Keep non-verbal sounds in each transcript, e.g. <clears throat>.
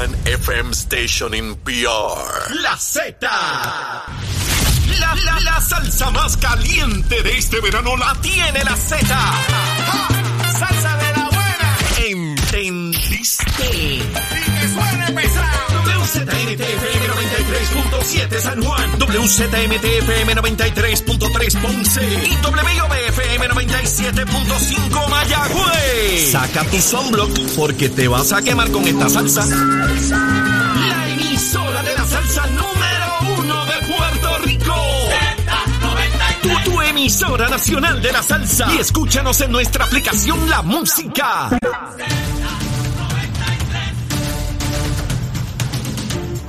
one FM station in PR. La Z. La, la, la salsa más caliente de este verano la tiene la Z. Salsa de la buena. ¿Entendiste? Y que suene pesado. WZMTFM 93.7 San Juan, WZMTFM 93.3 Ponce y WIOBFM 97.5 Mayagüez. Saca tu sunblock porque te vas a quemar con esta salsa. La emisora de la salsa número uno de Puerto Rico. Tu, tu emisora nacional de la salsa. Y escúchanos en nuestra aplicación La Música.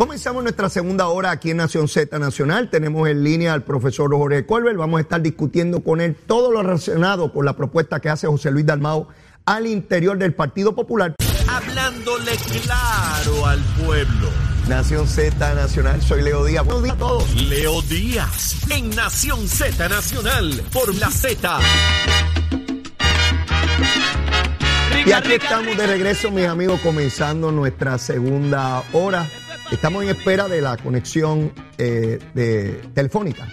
Comenzamos nuestra segunda hora aquí en Nación Z Nacional. Tenemos en línea al profesor Jorge Colbert. Vamos a estar discutiendo con él todo lo relacionado con la propuesta que hace José Luis Dalmao al interior del Partido Popular. Hablándole claro al pueblo. Nación Z Nacional, soy Leo Díaz. Buenos días a todos. Leo Díaz, en Nación Z Nacional, por la Z. Y aquí estamos de regreso, mis amigos, comenzando nuestra segunda hora. Estamos en espera de la conexión eh, telefónica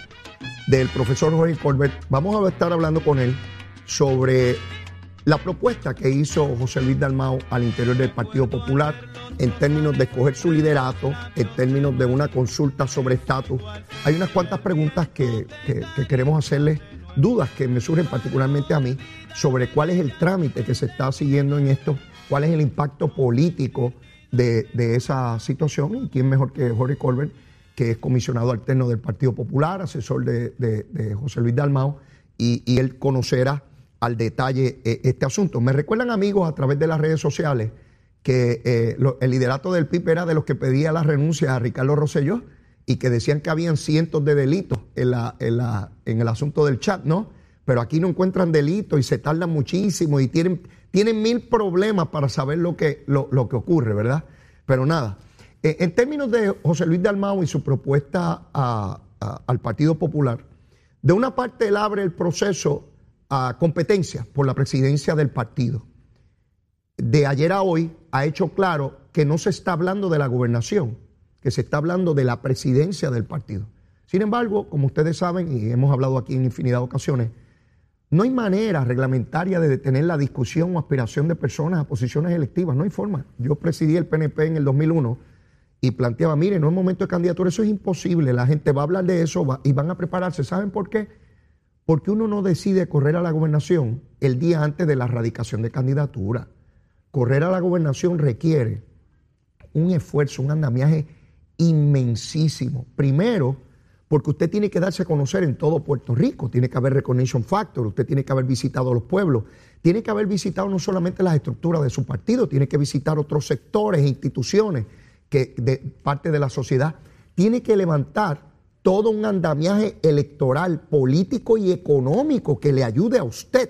del profesor Jorge Colbert. Vamos a estar hablando con él sobre la propuesta que hizo José Luis Dalmao al interior del Partido Popular en términos de escoger su liderato, en términos de una consulta sobre estatus. Hay unas cuantas preguntas que, que- que queremos hacerle, dudas que me surgen particularmente a mí, sobre cuál es el trámite que se está siguiendo en esto, cuál es el impacto político de, esa situación y quién mejor que Jorge Colbert, que es comisionado alterno del Partido Popular, asesor de, José Luis Dalmao, y, él conocerá al detalle eh, este asunto. Me recuerdan amigos a través de las redes sociales que eh, el liderato del PIB era de los que pedía la renuncia a Ricardo Rosselló y que decían que habían cientos de delitos en, la, en, la, en el asunto del chat, ¿no? Pero aquí no encuentran delitos y se tardan muchísimo y tienen, tienen mil problemas para saber lo que, lo, lo que ocurre, ¿verdad? Pero nada, eh, en términos de José Luis Dalmau y su propuesta al Partido Popular, de una parte él abre el proceso a competencia por la presidencia del partido. De ayer a hoy ha hecho claro que no se está hablando de la gobernación, que se está hablando de la presidencia del partido. Sin embargo, como ustedes saben, y hemos hablado aquí en infinidad de ocasiones, no hay manera reglamentaria de detener la discusión o aspiración de personas a posiciones electivas, no hay forma. Yo presidí el PNP en el 2001 y planteaba, mire, no es momento de candidatura, eso es imposible, la gente va a hablar de eso y van a prepararse. ¿Saben por qué? Porque uno no decide correr a la gobernación el día antes de la erradicación de candidatura. Correr a la gobernación requiere un esfuerzo, un andamiaje inmensísimo. Primero, porque usted tiene que darse a conocer en todo Puerto Rico, tiene que haber recognition factor, usted tiene que haber visitado los pueblos, tiene que haber visitado no solamente las estructuras de su partido, tiene que visitar otros sectores e instituciones que de parte de la sociedad, tiene que levantar todo un andamiaje electoral, político y económico que le ayude a usted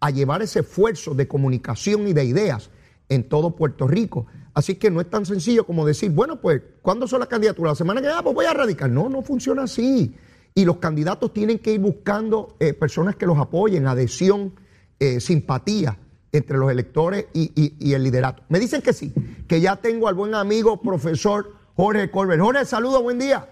a llevar ese esfuerzo de comunicación y de ideas en todo Puerto Rico. Así que no es tan sencillo como decir, bueno, pues, ¿cuándo son las candidaturas? La semana que viene, ah, pues voy a radicar. No, no funciona así. Y los candidatos tienen que ir buscando eh, personas que los apoyen, adhesión, eh, simpatía entre los electores y, y- y el liderato. Me dicen que sí, que ya tengo al buen amigo profesor Jorge Colbert. Jorge, saludos, buen día.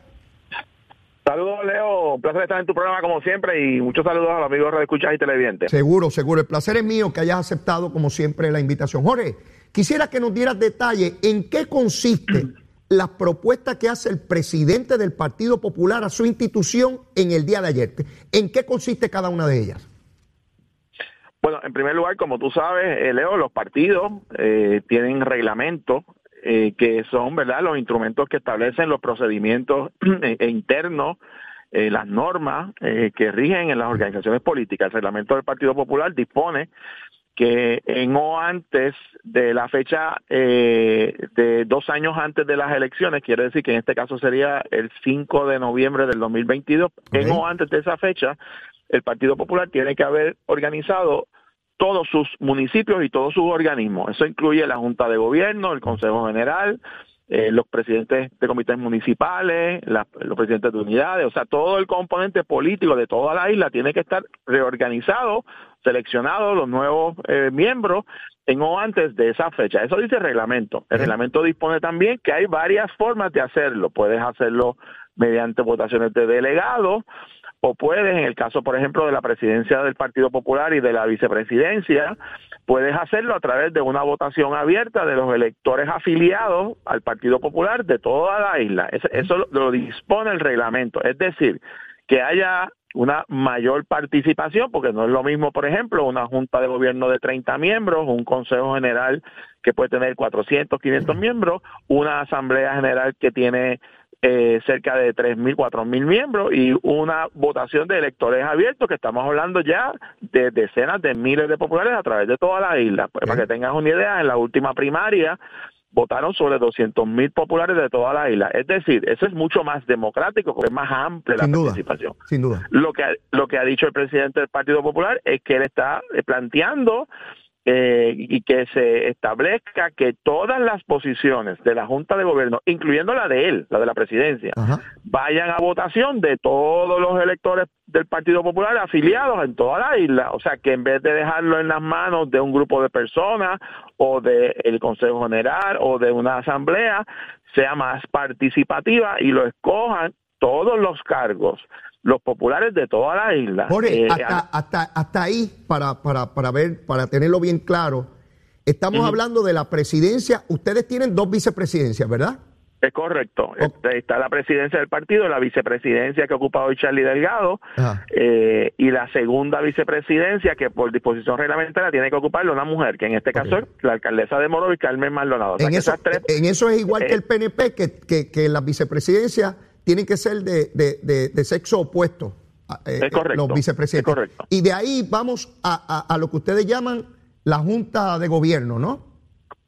Saludos, Leo. Un placer estar en tu programa como siempre y muchos saludos a los amigos de escuchas y televidentes. Seguro, seguro. El placer es mío que hayas aceptado, como siempre, la invitación. Jorge, quisiera que nos dieras detalle en qué consiste <clears throat> la propuesta que hace el presidente del Partido Popular a su institución en el día de ayer. ¿En qué consiste cada una de ellas? Bueno, en primer lugar, como tú sabes, eh, Leo, los partidos eh, tienen reglamentos eh, que son, ¿verdad?, los instrumentos que establecen los procedimientos eh, <clears throat> internos, eh, las normas que rigen en las organizaciones políticas. El reglamento del Partido Popular dispone que en o antes de la fecha eh, de dos años antes de las elecciones, quiere decir que en este caso sería el 5 de noviembre del 2022, en Ok. o antes de esa fecha, el Partido Popular tiene que haber organizado todos sus municipios y todos sus organismos. Eso incluye la Junta de Gobierno, el Consejo General, eh, los presidentes de comités municipales, la- los presidentes de unidades, o sea, todo el componente político de toda la isla tiene que estar reorganizado, seleccionado, los nuevos eh, miembros en o antes de esa fecha. Eso dice el reglamento. El reglamento dispone también que hay varias formas de hacerlo. Puedes hacerlo mediante votaciones de delegados o puedes, en el caso, por ejemplo, de la presidencia del Partido Popular y de la vicepresidencia, puedes hacerlo a través de una votación abierta de los electores afiliados al Partido Popular de toda la isla. Eso, lo dispone el reglamento. Es decir, que haya una mayor participación, porque no es lo mismo, por ejemplo, una junta de gobierno de 30 miembros, un consejo general que puede tener 400, 500 miembros, una asamblea general que tiene eh, cerca de 3.000, 4.000 miembros y una votación de electores abiertos, que estamos hablando ya de decenas de miles de populares a través de toda la isla. Pues, para que tengas una idea, en la última primaria votaron sobre 200 mil populares de toda la isla. Es decir, eso es mucho más democrático, porque es más amplia la participación. Sin duda. Lo que, lo que ha dicho el presidente del Partido Popular es que él está planteando eh, y que se establezca que todas las posiciones de la Junta de Gobierno, incluyendo la de él, la de la presidencia, vayan a votación de todos los electores del Partido Popular afiliados en toda la isla. O sea, que en vez de dejarlo en las manos de un grupo de personas o del Consejo General o de una asamblea, sea más participativa y lo escojan todos los cargos los populares de toda la isla. Eh, hasta, hasta, hasta, ahí, para, para, para ver, para tenerlo bien claro, estamos hablando de la presidencia. Ustedes tienen dos vicepresidencias, ¿verdad? Es correcto. Este, está la presidencia del partido, la vicepresidencia que ocupa hoy Charlie Delgado, eh, y la segunda vicepresidencia que por disposición reglamentaria tiene que ocuparlo una mujer, que en este caso es la alcaldesa de Moro y Carmen Maldonado. en, eso, en eso es igual que el PNP, que, que, que la vicepresidencia tienen que ser de, de, sexo opuesto. Eh, es correcto. Los vicepresidentes. correcto. Y de ahí vamos a, a, lo que ustedes llaman la Junta de Gobierno, ¿no?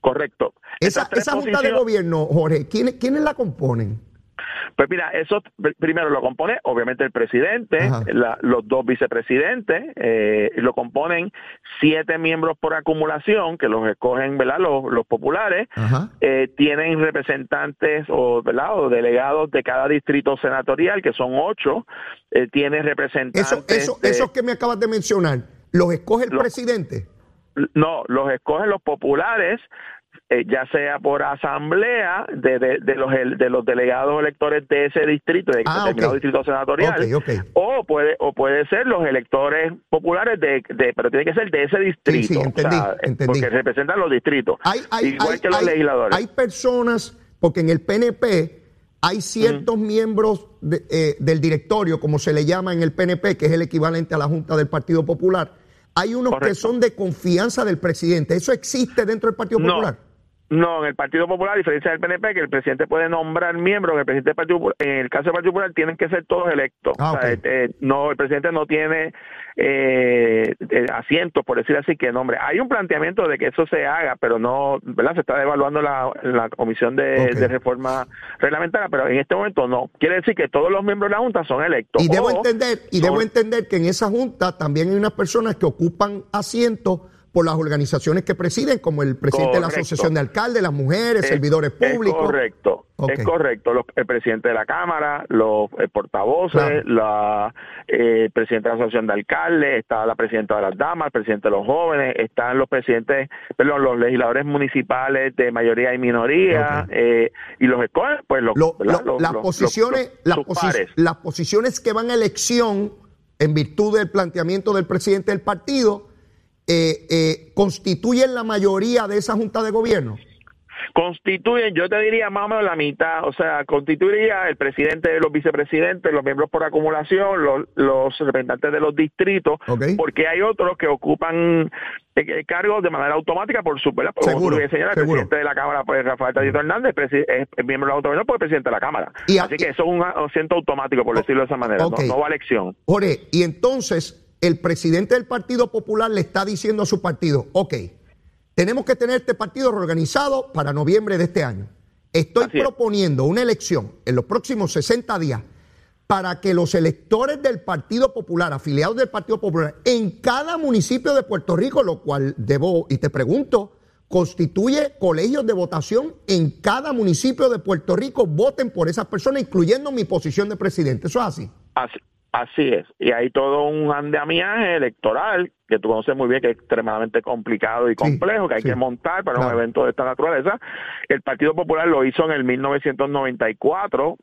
Correcto. Esa, esa Junta de Gobierno, Jorge, ¿quiénes, ¿quiénes la componen? Pues mira, eso primero lo compone obviamente el presidente, los dos vicepresidentes, eh, lo componen siete miembros por acumulación, que los escogen ¿verdad? Los, los populares, eh, tienen representantes o, ¿verdad? o delegados de cada distrito senatorial, que son ocho, eh, tiene representantes... Eso, eso, esos que me acabas de mencionar, ¿los escoge el presidente? No, los escogen los populares eh, ya sea por asamblea de, de, los de los delegados electores de ese distrito, de ah, determinado distrito senatorial, o puede o puede ser los electores populares de, pero tiene que ser de ese distrito, porque representan los distritos, igual que los legisladores. Hay personas, porque en el PNP hay ciertos miembros eh, del directorio, como se le llama en el PNP, que es el equivalente a la Junta del Partido Popular. Hay unos que son de confianza del presidente. ¿Eso existe dentro del Partido Popular? No, en el Partido Popular, a diferencia del PNP, que el presidente puede nombrar miembros, el presidente del Partido Popular, en el caso del Partido Popular tienen que ser todos electos. Ah, este, no, el presidente no tiene eh, asientos, por decir así, que nombre. Hay un planteamiento de que eso se haga, pero no, ¿verdad? Se está evaluando la, la Comisión de, Reforma Reglamentaria, pero en este momento no. Quiere decir que todos los miembros de la Junta son electos. Y debo entender, y debo entender que en esa Junta también hay unas personas que ocupan asientos por las organizaciones que presiden, como el presidente de la Asociación de Alcaldes, las mujeres, servidores públicos. Es correcto, es correcto. el presidente de la Cámara, los eh, portavoces, la eh, presidente de la Asociación de Alcaldes, está la presidenta de las damas, el presidente de los jóvenes, están los presidentes, perdón, los legisladores municipales de mayoría y minoría, eh, y los escogen, pues los, las posiciones, las, las posiciones que van a elección en virtud del planteamiento del presidente del partido eh, eh, constituyen la mayoría de esa junta de gobierno? Constituyen, yo te diría más o menos la mitad, o sea, constituiría el presidente, los vicepresidentes, los miembros por acumulación, los, representantes de los distritos, porque hay otros que ocupan eh, cargos de manera automática por su, ¿verdad? seguro, el presidente de la Cámara, pues Rafael Tadito Hernández, es miembro de la autoridad, pues presidente de la Cámara. Así que eso es un asiento automático, por decirlo de esa manera, no, no va a elección. Jorge, y entonces el presidente del Partido Popular le está diciendo a su partido, ok, tenemos que tener este partido reorganizado para noviembre de este año. Estoy proponiendo una elección en los próximos 60 días para que los electores del Partido Popular, afiliados del Partido Popular, en cada municipio de Puerto Rico, lo cual debo, y te pregunto, constituye colegios de votación en cada municipio de Puerto Rico, voten por esas personas, incluyendo mi posición de presidente. ¿Eso es así? Así, Así es, y hay todo un andamiaje electoral que tú conoces muy bien que es extremadamente complicado y complejo, que hay que montar para un evento de esta naturaleza. El Partido Popular lo hizo en el 1994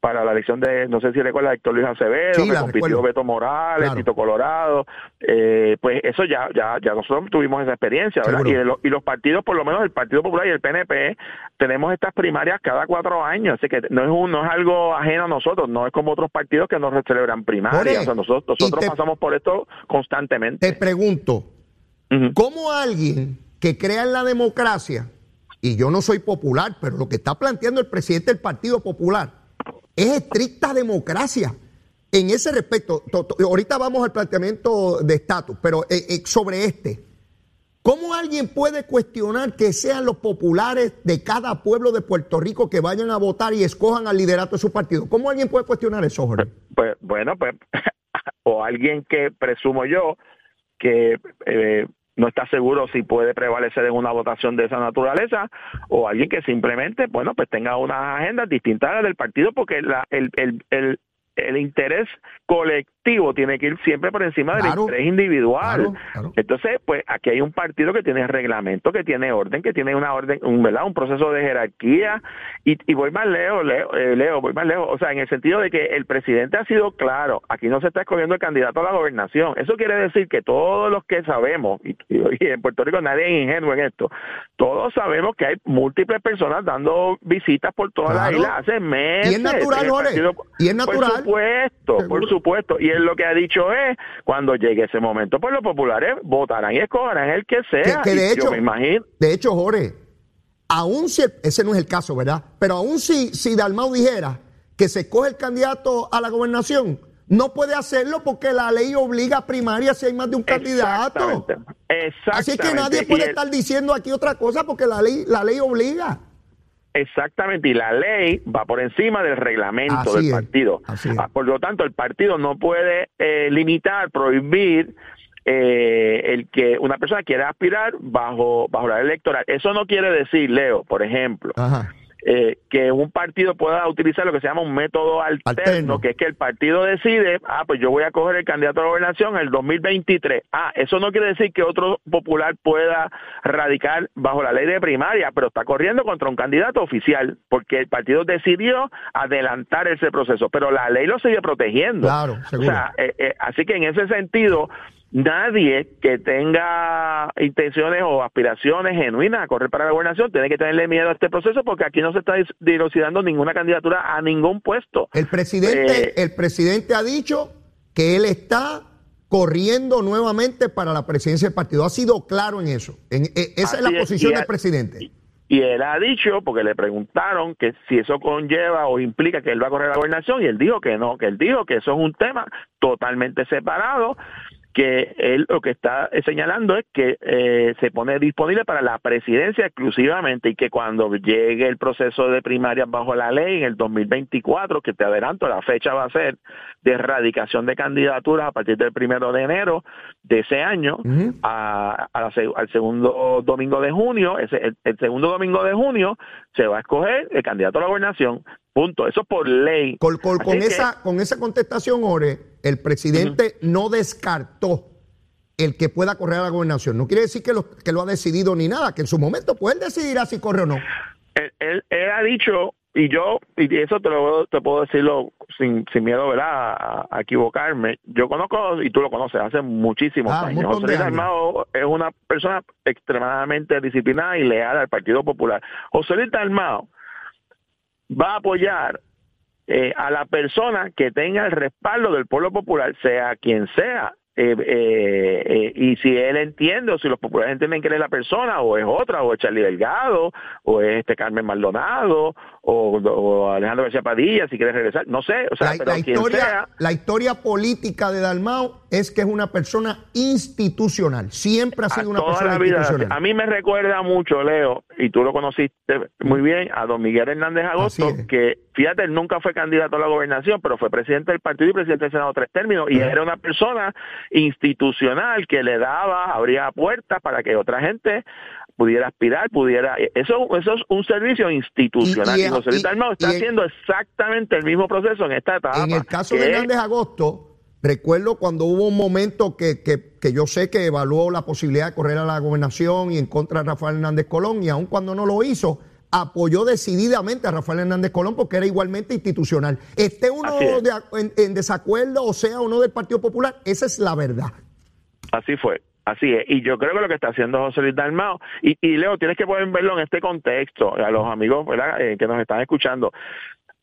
para la elección de, no sé si recuerda, Héctor Luis Acevedo, que compitió Beto Morales, Tito Colorado, eh, pues eso ya, ya, ya nosotros tuvimos esa experiencia, ¿verdad? Y, los partidos, por lo menos el Partido Popular y el PNP, tenemos estas primarias cada cuatro años, así que no es, un, no es algo ajeno a nosotros, no es como otros partidos que no celebran primarias, nosotros, nosotros pasamos por esto constantemente. Te pregunto, ¿cómo alguien que crea en la democracia, y yo no soy popular, pero lo que está planteando el presidente del Partido Popular, es estricta democracia. En ese respecto, ahorita vamos al planteamiento de estatus, pero eh, eh, sobre este, ¿cómo alguien puede cuestionar que sean los populares de cada pueblo de Puerto Rico que vayan a votar y escojan al liderato de su partido? ¿Cómo alguien puede cuestionar eso, Jorge? Pues, bueno, pues, <laughs> o alguien que presumo yo que eh, no está seguro si puede prevalecer en una votación de esa naturaleza o alguien que simplemente, bueno, pues tenga unas agendas distintas del partido porque la, el, el, el, el interés colectivo tiene que ir siempre por encima del interés individual. Entonces, pues aquí hay un partido que tiene reglamento, que tiene orden, que tiene una orden, un, ¿verdad? un proceso de jerarquía. Y, y voy más lejos, Leo, eh, Leo, voy más lejos. O sea, en el sentido de que el presidente ha sido claro, aquí no se está escogiendo el candidato a la gobernación. Eso quiere decir que todos los que sabemos, y, en Puerto Rico nadie es ingenuo en esto, todos sabemos que hay múltiples personas dando visitas por toda la isla hace meses. Y es natural, Jorge. Y es natural supuesto, por supuesto. Y él lo que ha dicho es, cuando llegue ese momento, pues los populares votarán y escogerán el que sea. Que, de hecho, me imagino. De hecho, Jorge, aún si, ese no es el caso, ¿verdad? Pero aún si, si Dalmau dijera que se escoge el candidato a la gobernación, no puede hacerlo porque la ley obliga a primaria si hay más de un candidato. Exactamente. Así que nadie puede estar diciendo aquí otra cosa porque la ley, la ley obliga. Exactamente, y la ley va por encima del reglamento del partido. Ah, por lo tanto, el partido no puede eh, limitar, prohibir eh, el que una persona quiera aspirar bajo, bajo la ley electoral. Eso no quiere decir, Leo, por ejemplo, Ajá eh, que un partido pueda utilizar lo que se llama un método alterno, que es que el partido decide, ah, pues yo voy a coger el candidato a la gobernación en el 2023. Ah, eso no quiere decir que otro popular pueda radicar bajo la ley de primaria, pero está corriendo contra un candidato oficial, porque el partido decidió adelantar ese proceso, pero la ley lo sigue protegiendo. Claro, seguro. O sea, eh, eh, así que en ese sentido, nadie que tenga intenciones o aspiraciones genuinas a correr para la gobernación tiene que tenerle miedo a este proceso porque aquí no se está dilucidando ninguna candidatura a ningún puesto. El presidente, eh, el presidente ha dicho que él está corriendo nuevamente para la presidencia del partido. Ha sido claro en eso. En, e, esa es la posición del presidente. Y él ha dicho, porque le preguntaron que si eso conlleva o implica que él va a correr la gobernación, y él dijo que no, que él dijo que eso es un tema totalmente separado que él lo que está señalando es que eh, se pone disponible para la presidencia exclusivamente y que cuando llegue el proceso de primaria bajo la ley en el 2024, que te adelanto, la fecha va a ser de erradicación de candidaturas a partir del primero de enero de ese año a, al segundo domingo de junio, ese, el, segundo domingo de junio se va a escoger el candidato a la gobernación. Punto. Eso por ley. Con, esa, con esa contestación, Ore, el presidente no descartó el que pueda correr a la gobernación. No quiere decir que lo, que lo ha decidido ni nada, que en su momento puede decidir si corre o no. Él, él, ha dicho, y yo, y eso te, lo, te puedo decirlo sin, sin miedo ¿verdad? A, equivocarme, yo conozco, y tú lo conoces, hace muchísimos ah, años. José Luis Armado es una persona extremadamente disciplinada y leal al Partido Popular. José Luis Armado va a apoyar eh, a la persona que tenga el respaldo del pueblo popular, sea quien sea. Eh, eh, eh, y si él entiende o si los populares entienden que él es la persona o es otra o es Charlie Delgado o es este Carmen Maldonado o, Alejandro García Padilla si quiere regresar no sé o sea la, historia la historia política de Dalmao es que es una persona institucional siempre ha sido una persona institucional. a mí me recuerda mucho Leo y tú lo conociste muy bien a don Miguel Hernández Agosto que fíjate él nunca fue candidato a la gobernación pero fue presidente del partido y presidente del Senado tres términos y era una persona institucional que le daba, abría puertas para que otra gente pudiera aspirar, pudiera... Eso, eso es un servicio institucional. Y, José está haciendo exactamente el mismo proceso en esta etapa. En el caso de Hernández Agosto, Recuerdo cuando hubo un momento que, que, que, yo sé que evaluó la posibilidad de correr a la gobernación y en contra de Rafael Hernández Colón, y aun cuando no lo hizo, apoyó decididamente a Rafael Hernández Colón porque era igualmente institucional. Esté uno en, en, desacuerdo, o sea, uno del Partido Popular, esa es la verdad. Así fue. Así es, y yo creo que lo que está haciendo José Luis Dalmao, y, y Leo, tienes que poder verlo en este contexto, a los amigos eh, que nos están escuchando,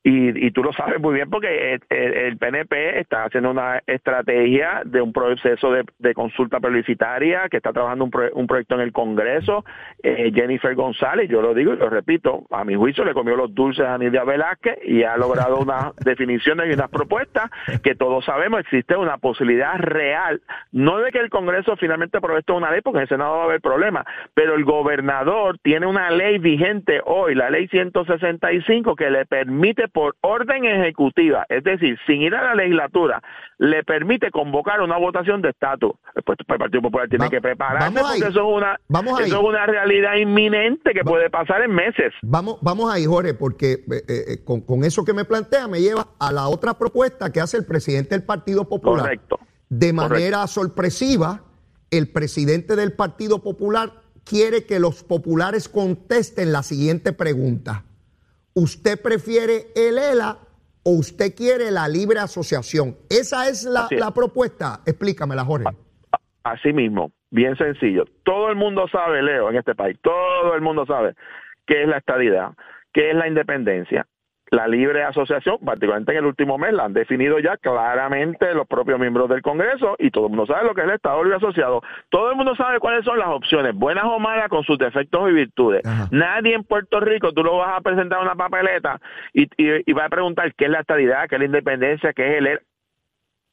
y, tú lo sabes muy bien porque el, PNP está haciendo una estrategia de un proceso de, consulta publicitaria, que está trabajando un, un proyecto en el Congreso. Eh, Jennifer González, yo lo digo y lo repito, a mi juicio le comió los dulces a Nidia Velázquez y ha logrado unas <laughs> definiciones y unas propuestas que todos sabemos existe una posibilidad real, no de que el Congreso finalmente apruebe esto una ley, porque en el Senado va a haber problemas, pero el gobernador tiene una ley vigente hoy, la ley 165, que le permite por orden ejecutiva, es decir, sin ir a la legislatura, le permite convocar una votación de estatus. Pues, el Partido Popular tiene que prepararse porque eso es una eso es una realidad inminente que puede pasar en meses. Vamos, vamos ahí, Jorge, porque eh, eh, eh, con, con, eso que me plantea me lleva a la otra propuesta que hace el presidente del Partido Popular. Correcto. De manera sorpresiva, el presidente del Partido Popular quiere que los populares contesten la siguiente pregunta. ¿Usted prefiere el ELA o usted quiere la libre asociación? Esa es la, la propuesta. Explícamela, Jorge. Así mismo, bien sencillo. Todo el mundo sabe, Leo, en este país, todo el mundo sabe qué es la estadidad, qué es la independencia, la libre asociación, particularmente en el último mes, la han definido ya claramente los propios miembros del Congreso y todo el mundo sabe lo que es el Estado Libre Asociado. Todo el mundo sabe cuáles son las opciones, buenas o malas, con sus defectos y virtudes. Nadie en Puerto Rico, tú lo vas a presentar una papeleta y, y, y vas a preguntar qué es la estabilidad, qué es la independencia, qué es el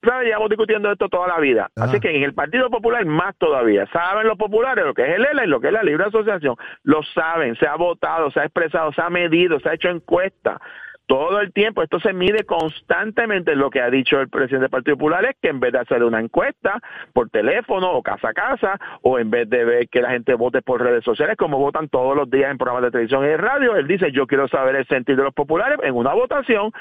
¿sabes? Llevamos discutiendo esto toda la vida. Así que en el Partido Popular más todavía. Saben los populares lo que es el ELA y lo que es la libre asociación. Lo saben, se ha votado, se ha expresado, se ha medido, se ha hecho encuesta. Todo el tiempo, esto se mide constantemente. Lo que ha dicho el presidente del Partido Popular es que en vez de hacer una encuesta por teléfono o casa a casa, o en vez de ver que la gente vote por redes sociales, como votan todos los días en programas de televisión y de radio, él dice: Yo quiero saber el sentido de los populares en una votación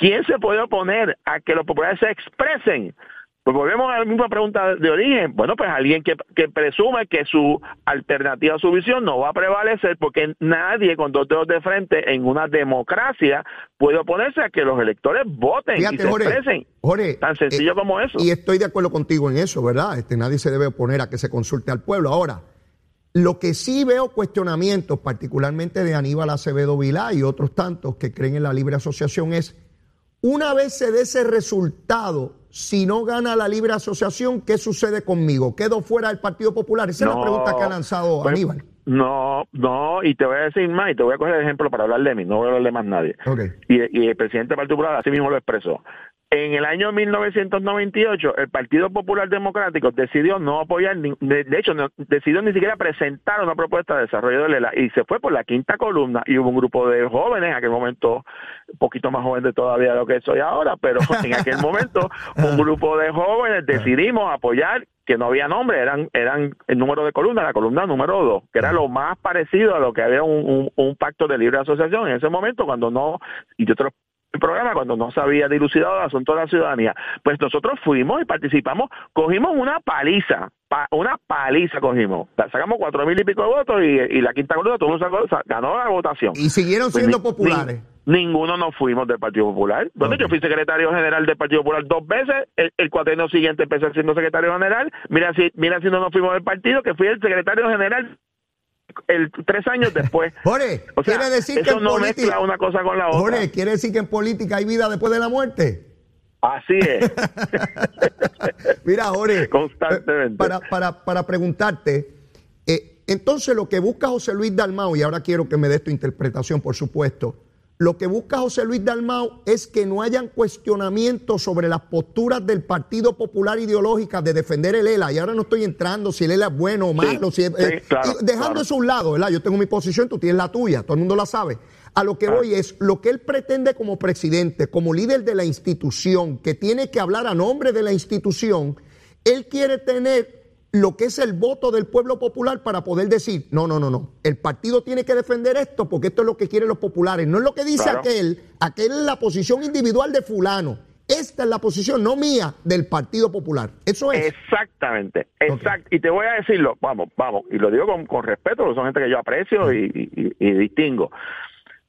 ¿Quién se puede oponer a que los populares se expresen? Pues volvemos a la misma pregunta de origen. Bueno, pues alguien que, que presume que su alternativa, su visión no va a prevalecer porque nadie con dos dedos de frente en una democracia puede oponerse a que los electores voten y se expresen. Tan sencillo eh, como eso. Y estoy de acuerdo contigo en eso, ¿verdad? Este, nadie se debe oponer a que se consulte al pueblo. Ahora, lo que sí veo cuestionamientos, particularmente de Aníbal Acevedo Vilá y otros tantos que creen en la libre asociación, es una vez se dé ese resultado, si no gana la libre asociación, ¿qué sucede conmigo? ¿Quedo fuera del Partido Popular? Esa es la pregunta que ha lanzado pues, Aníbal. No, no, y te voy a decir más, y te voy a coger el ejemplo para hablar de mí, no voy a hablar de más nadie. Y, y, el presidente del Partido Popular así mismo lo expresó. En el año 1998, el Partido Popular Democrático decidió no apoyar, de hecho, no, decidió ni siquiera presentar una propuesta de desarrollo de Lela y se fue por la quinta columna y hubo un grupo de jóvenes, en aquel momento, un poquito más jóvenes todavía de lo que soy ahora, pero <laughs> en aquel momento, un grupo de jóvenes decidimos apoyar que no había nombre, eran eran el número de columna, la columna número dos, que era lo más parecido a lo que había un, un, pacto de libre asociación en ese momento, cuando no, y yo te lo el programa cuando no se había dilucidado el asunto de la ciudadanía. Pues nosotros fuimos y participamos, cogimos una paliza, una paliza cogimos. Sacamos cuatro mil y pico de votos y, la quinta columna todo ganó la votación. Y siguieron pues siendo populares. ninguno nos fuimos del Partido Popular. Donde yo fui secretario general del Partido Popular dos veces, el, el siguiente empecé siendo secretario general. Mira si, mira si no nos fuimos del partido, que fui el secretario general el tres años después. <laughs> Jorge, quiere decir que en no política, una cosa con la otra. Jorge, quiere decir que en política hay vida después de la muerte. Así es. <laughs> Mira, Jorge, constantemente. Para, para, para preguntarte, eh, entonces lo que busca José Luis Dalmau, y ahora quiero que me dé tu interpretación, por supuesto, lo que busca José Luis Dalmau es que no hayan cuestionamientos sobre las posturas del Partido Popular ideológica de defender el ELA. Y ahora no estoy entrando si el ELA es bueno o malo. si eh, dejando eso a un lado, ¿verdad? Yo tengo mi posición, tú tienes la tuya, todo el mundo la sabe. A lo que voy es lo que él pretende como presidente, como líder de la institución, que tiene que hablar a nombre de la institución, él quiere tener lo que es el voto del pueblo popular para poder decir, no, no, no, no, el partido tiene que defender esto porque esto es lo que quieren los populares, no es lo que dice aquel, aquel es la posición individual de fulano, esta es la posición, no mía, del Partido Popular. Eso es. Exactamente, exacto. Y te voy a decirlo, vamos, vamos, y lo digo con, con respeto, porque son gente que yo aprecio y, y, distingo.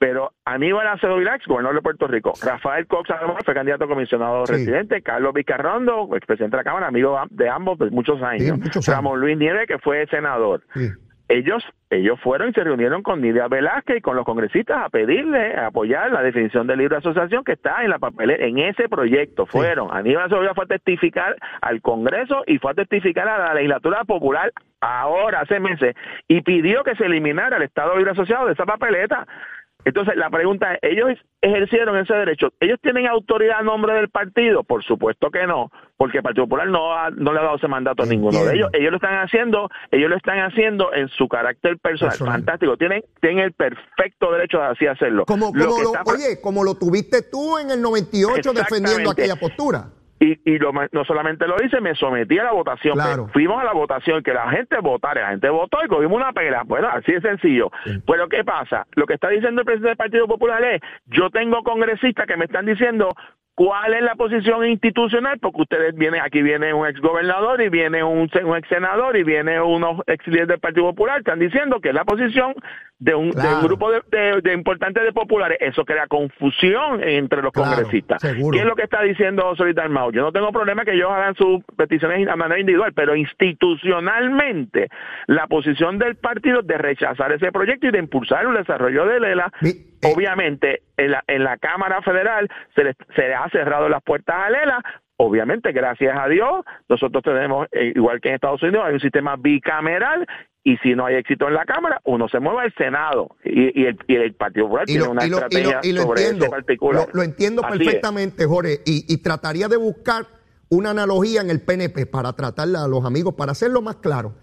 Pero Aníbal Acevedo Vilax, gobernador de Puerto Rico, Rafael Cox fue candidato a comisionado residente, Carlos Vicarrondo, expresidente de la Cámara, amigo de ambos de muchos años, Ramón Luis Nieves, que fue senador. Ellos ellos fueron y se reunieron con Nidia Velázquez y con los congresistas a pedirle, a apoyar la definición de libre asociación que está en la papelera, en ese proyecto. Fueron, Aníbal Acevedo fue a testificar al Congreso y fue a testificar a la legislatura popular ahora, hace meses, y pidió que se eliminara el Estado Libre Asociado de esa papeleta. Entonces, la pregunta es, ¿ellos ejercieron ese derecho? ¿Ellos tienen autoridad a nombre del partido? Por supuesto que no, porque el Partido Popular no, no le ha dado ese mandato a ninguno de ellos. Ellos lo están haciendo, ellos lo están haciendo en su carácter personal. Fantástico, tienen, tienen el perfecto derecho de así hacerlo. Como, como lo, oye, como lo tuviste tú en el 98 defendiendo aquella postura. Y, y no solamente lo hice, me sometí a la votación. Fuimos a la votación, que la gente votara, la gente votó y cogimos una pela. Bueno, así de sencillo. Pero ¿qué pasa? Lo que está diciendo el presidente del Partido Popular es, yo tengo congresistas que me están diciendo cuál es la posición institucional, porque ustedes vienen, aquí viene un ex gobernador y viene un, un ex senador y viene unos ex líderes del Partido Popular, están diciendo que es la posición de un, grupo de, de, importantes de populares. Eso crea confusión entre los congresistas. ¿Qué es lo que está diciendo Solita Mao? Yo no tengo problema que ellos hagan sus peticiones a manera individual, pero institucionalmente la posición del partido de rechazar ese proyecto y de impulsar el desarrollo de Lela, obviamente en la, en la Cámara Federal se le, se le ha cerrado las puertas a Lela, obviamente, gracias a Dios, nosotros tenemos, eh, igual que en Estados Unidos, hay un sistema bicameral y si no hay éxito en la Cámara, uno se mueve al Senado y, el, y el, Partido Popular tiene una estrategia sobre entiendo, particular. Lo, entiendo perfectamente, Jorge, y, trataría de buscar una analogía en el PNP para tratarla a los amigos, para hacerlo más claro.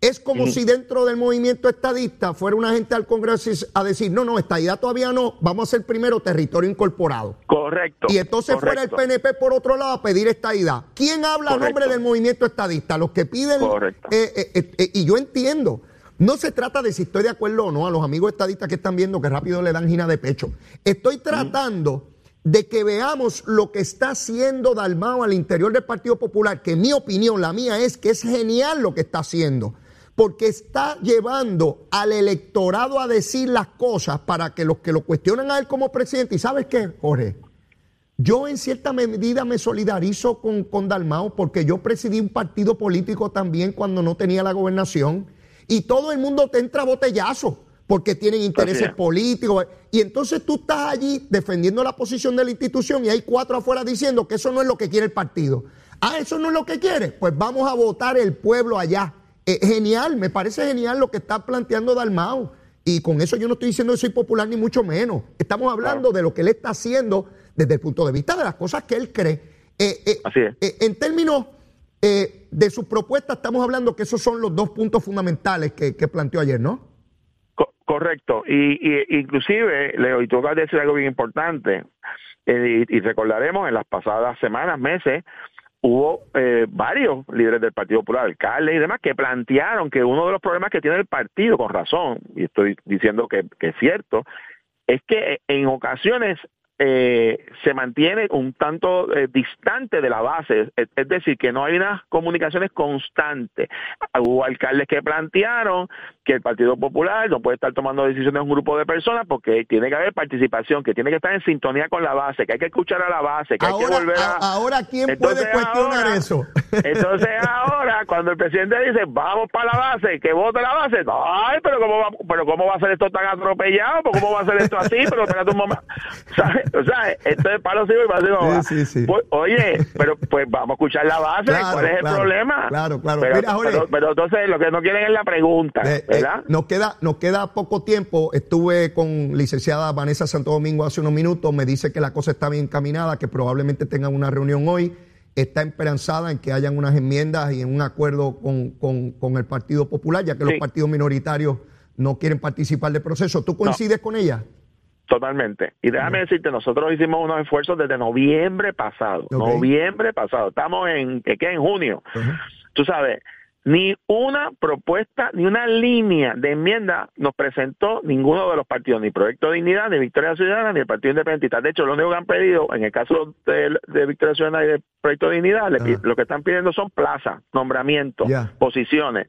Es como si dentro del movimiento estadista fuera una gente al Congreso a decir, no, no, estadidad todavía no, vamos a ser primero territorio incorporado. Correcto. Y entonces fuera el PNP por otro lado a pedir estadidad. ¿Quién habla a nombre del movimiento estadista? Los que piden... Correcto. Eh, eh, eh, y yo entiendo, no se trata de si estoy de acuerdo o no a los amigos estadistas que están viendo que rápido le dan gina de pecho. Estoy tratando de que veamos lo que está haciendo Dalmao al interior del Partido Popular, que mi opinión, la mía es que es genial lo que está haciendo porque está llevando al electorado a decir las cosas para que los que lo cuestionan a él como presidente, y sabes qué, Jorge, yo en cierta medida me solidarizo con, con Dalmao porque yo presidí un partido político también cuando no tenía la gobernación y todo el mundo te entra a botellazo porque tienen intereses políticos. Y entonces tú estás allí defendiendo la posición de la institución y hay cuatro afuera diciendo que eso no es lo que quiere el partido. Ah, eso no es lo que quiere. Pues vamos a votar el pueblo allá. Eh, genial, me parece genial lo que está planteando Dalmau. Y con eso yo no estoy diciendo que soy popular ni mucho menos. Estamos hablando de lo que él está haciendo desde el punto de vista de las cosas que él cree. Eh, eh, Así es. en términos de su propuesta, estamos hablando que esos son los dos puntos fundamentales que, planteó ayer, ¿no? correcto. Y, inclusive, Leo, y tú acabas de decir algo bien importante. y recordaremos en las pasadas semanas, meses, hubo eh, varios líderes del Partido Popular, alcaldes y demás, que plantearon que uno de los problemas que tiene el partido, con razón, y estoy diciendo que, que es cierto, es que en ocasiones eh, se mantiene un tanto eh, distante de la base, es, decir, que no hay unas comunicaciones constantes. Hubo alcaldes que plantearon que el Partido Popular no puede estar tomando decisiones de un grupo de personas porque tiene que haber participación, que tiene que estar en sintonía con la base, que hay que escuchar a la base, que hay que volver a... Ahora, ¿quién puede cuestionar eso? <laughs> Entonces ahora, cuando el presidente dice, vamos para la base, que vote la base, ay, pero ¿cómo va, pero cómo va a ser esto tan atropellado? ¿Cómo va a ser esto así? Pero espérate un momento. <laughs> ¿Sabes? O sea, esto es palo sigo y palo sí, sí, sí. Pues, oye, pero pues vamos a escuchar la base. ¿Cuál es el problema? Claro, claro. Pero, pero, entonces lo que no quieren es la pregunta, eh, eh, ¿verdad? nos, queda, nos queda poco tiempo. Estuve con licenciada Vanessa Santo Domingo hace unos minutos. Me dice que la cosa está bien encaminada, que probablemente tengan una reunión hoy. Está esperanzada en que hayan unas enmiendas y en un acuerdo con, con, el Partido Popular, ya que los partidos minoritarios no quieren participar del proceso. ¿Tú coincides con ella? Totalmente. Y déjame decirte, nosotros hicimos unos esfuerzos desde noviembre pasado. Noviembre pasado. Estamos en, ¿qué? En junio. Tú sabes, Ni una propuesta, ni una línea de enmienda nos presentó ninguno de los partidos, ni Proyecto de Dignidad, ni Victoria Ciudadana, ni el Partido Independentista. De hecho, lo único que han pedido, en el caso de, Victoria Ciudadana y de Proyecto de Dignidad, lo que están pidiendo son plazas, nombramientos, posiciones.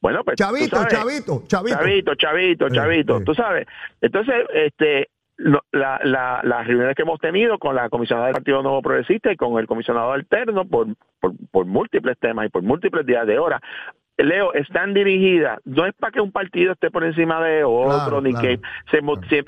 Bueno, pues. Chavito, chavito, chavito. Chavito, chavito, chavito. Tú sabes. Entonces, este, la, la, las reuniones que hemos tenido con la comisionada del Partido Nuevo Progresista y con el comisionado alterno por, por, por múltiples temas y por múltiples días de hora Leo, están dirigidas, no es para que un partido esté por encima de otro, ni que se,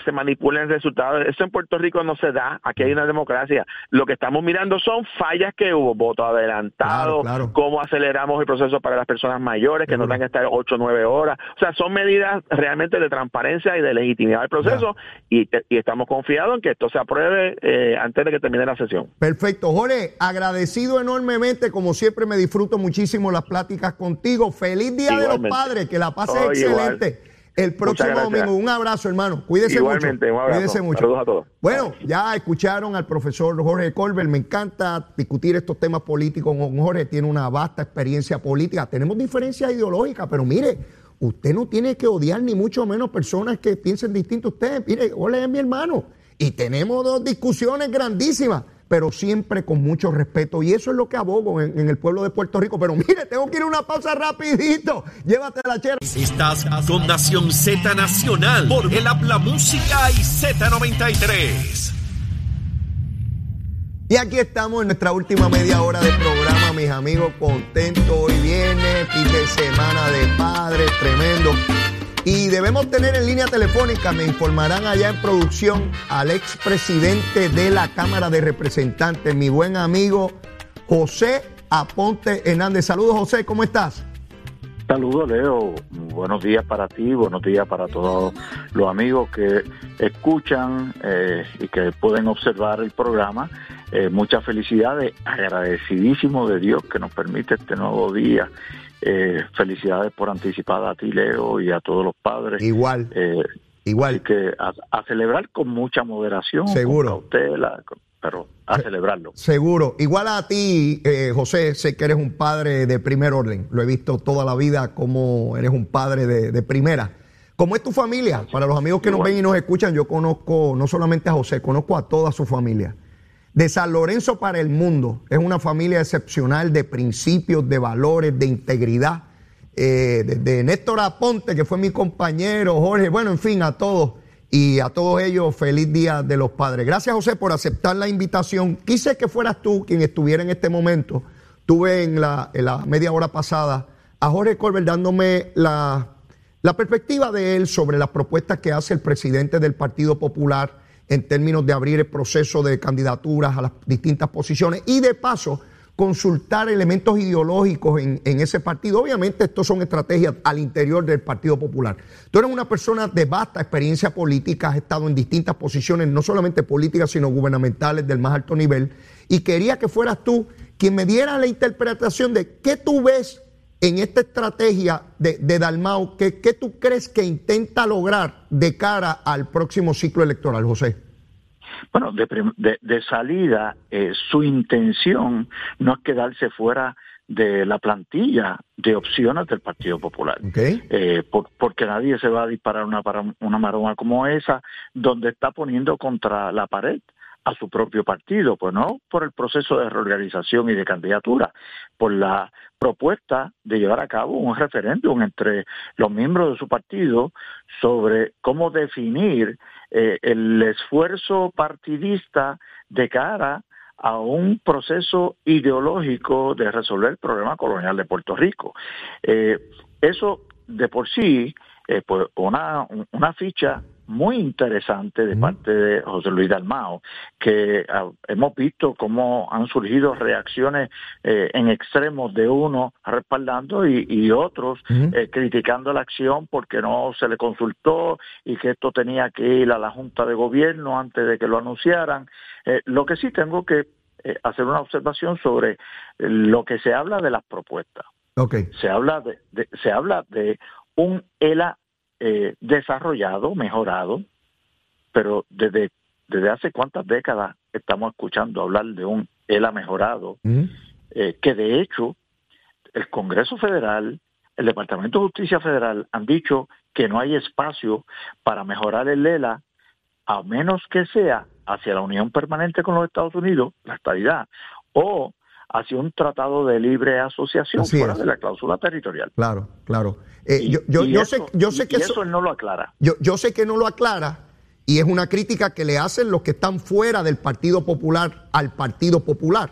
se, manipulen resultados. Eso en Puerto Rico no se da, aquí hay una democracia. Lo que estamos mirando son fallas que hubo, voto adelantado, cómo aceleramos el proceso para las personas mayores, que no tengan que estar ocho o nueve horas. O sea, son medidas realmente de transparencia y de legitimidad del proceso y, estamos confiados en que esto se apruebe eh, antes de que termine la sesión. Perfecto. Jorge, agradecido enormemente, como siempre me disfruto muchísimo las pláticas contigo Feliz Día de los Padres, que la pase excelente. El próximo domingo, un abrazo, hermano. Cuídese Igualmente, mucho. Un abrazo. Cuídese mucho. Saludos a todos. Bueno, ya escucharon al profesor Jorge Colbert. Me encanta discutir estos temas políticos con Jorge. Tiene una vasta experiencia política. Tenemos diferencias ideológicas, pero mire, usted no tiene que odiar ni mucho menos personas que piensen distinto a usted. Mire, Jorge es mi hermano. Y tenemos dos discusiones grandísimas pero siempre con mucho respeto. Y eso es lo que abogo en, el pueblo de Puerto Rico. Pero mire, tengo que ir a una pausa rapidito. Llévate la chera. Estás con Nación Z Nacional por el Habla Música y Z93. Y aquí estamos en nuestra última media hora de programa, mis amigos, contentos. Hoy viene, fin de semana de padres, tremendo. Y debemos tener en línea telefónica, me informarán allá en producción, al expresidente de la Cámara de Representantes, mi buen amigo José Aponte Hernández. Saludos, José, ¿cómo estás? Saludos, Leo. Buenos días para ti, buenos días para todos los amigos que escuchan eh, y que pueden observar el programa. Eh, muchas felicidades, agradecidísimo de Dios que nos permite este nuevo día eh, felicidades por anticipada a ti, Leo, y a todos los padres. Igual. Eh, igual. que a, celebrar con mucha moderación. Seguro. pero a celebrarlo. Seguro. Igual a ti, eh, José, sé que eres un padre de primer orden. Lo he visto toda la vida como eres un padre de, primera. ¿Cómo es tu familia? Para los amigos que nos ven y nos escuchan, yo conozco no solamente a José, conozco a toda su familia de San Lorenzo para el mundo. Es una familia excepcional de principios, de valores, de integridad. Eh, de, Néstor Aponte, que fue mi compañero, Jorge, bueno, en fin, a todos y a todos ellos, feliz Día de los Padres. Gracias, José, por aceptar la invitación. Quise que fueras tú quien estuviera en este momento. Tuve en la, media hora pasada a Jorge Colbert dándome la, la perspectiva de él sobre las propuestas que hace el presidente del Partido Popular en términos de abrir el proceso de candidaturas a las distintas posiciones y de paso consultar elementos ideológicos en, ese partido. Obviamente, estos son estrategias al interior del Partido Popular. Tú eres una persona de vasta experiencia política, has estado en distintas posiciones, no solamente políticas, sino gubernamentales del más alto nivel, y quería que fueras tú quien me diera la interpretación de qué tú ves en esta estrategia de, de Dalmau, ¿qué, tú crees que intenta lograr de cara al próximo ciclo electoral, José? Bueno, de, salida, eh, su intención no es quedarse fuera de la plantilla de opciones del Partido Popular. Eh, porque nadie se va a disparar una, una maroma como esa, donde está poniendo contra la pared a su propio partido, pues no por el proceso de reorganización y de candidatura, por la propuesta de llevar a cabo un referéndum entre los miembros de su partido sobre cómo definir eh, el esfuerzo partidista de cara a un proceso ideológico de resolver el problema colonial de Puerto Rico. Eh, eso de por sí, eh, una, una ficha muy interesante de parte de José Luis Dalmao, que ah, hemos visto cómo han surgido reacciones eh, en extremos de uno respaldando y, otros eh, criticando la acción porque no se le consultó y que esto tenía que ir a la Junta de Gobierno antes de que lo anunciaran. Eh, lo que sí tengo que hacer una observación sobre lo que se habla de las propuestas. Okay. Se habla de se habla de un ELA eh, desarrollado, mejorado, pero desde, desde hace cuántas décadas estamos escuchando hablar de un ELA mejorado, eh, que de hecho el Congreso Federal el Departamento de Justicia Federal han dicho que no hay espacio para mejorar el ELA a menos que sea hacia la unión permanente con los Estados Unidos, la estabilidad, o hacia un tratado de libre asociación fuera de la cláusula territorial. Claro, claro. Eh, yo, sé, yo sé que eso, no lo aclara. Yo, yo sé que no lo aclara y es una crítica que le hacen los que están fuera del Partido Popular al Partido Popular.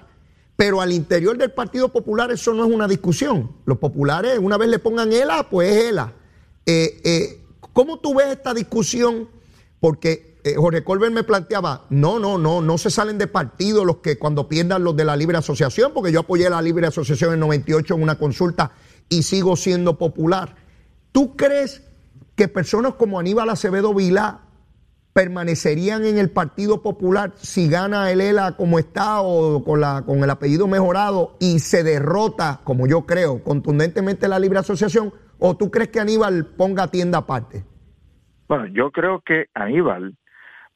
Pero al interior del Partido Popular eso no es una discusión. Los populares, una vez le pongan ELA, pues es ELA. Eh, eh, ¿Cómo tú ves esta discusión? Porque eh, Jorge Colbert me planteaba, no, no, no, no se salen de partido los que cuando pierdan los de la libre asociación, porque yo apoyé la libre asociación en 98 en una consulta y sigo siendo popular. ¿Tú crees que personas como Aníbal Acevedo Vilá permanecerían en el Partido Popular si gana el ELA como está o con, la, con el apellido mejorado y se derrota, como yo creo, contundentemente la libre asociación? ¿O tú crees que Aníbal ponga tienda aparte? Bueno, yo creo que Aníbal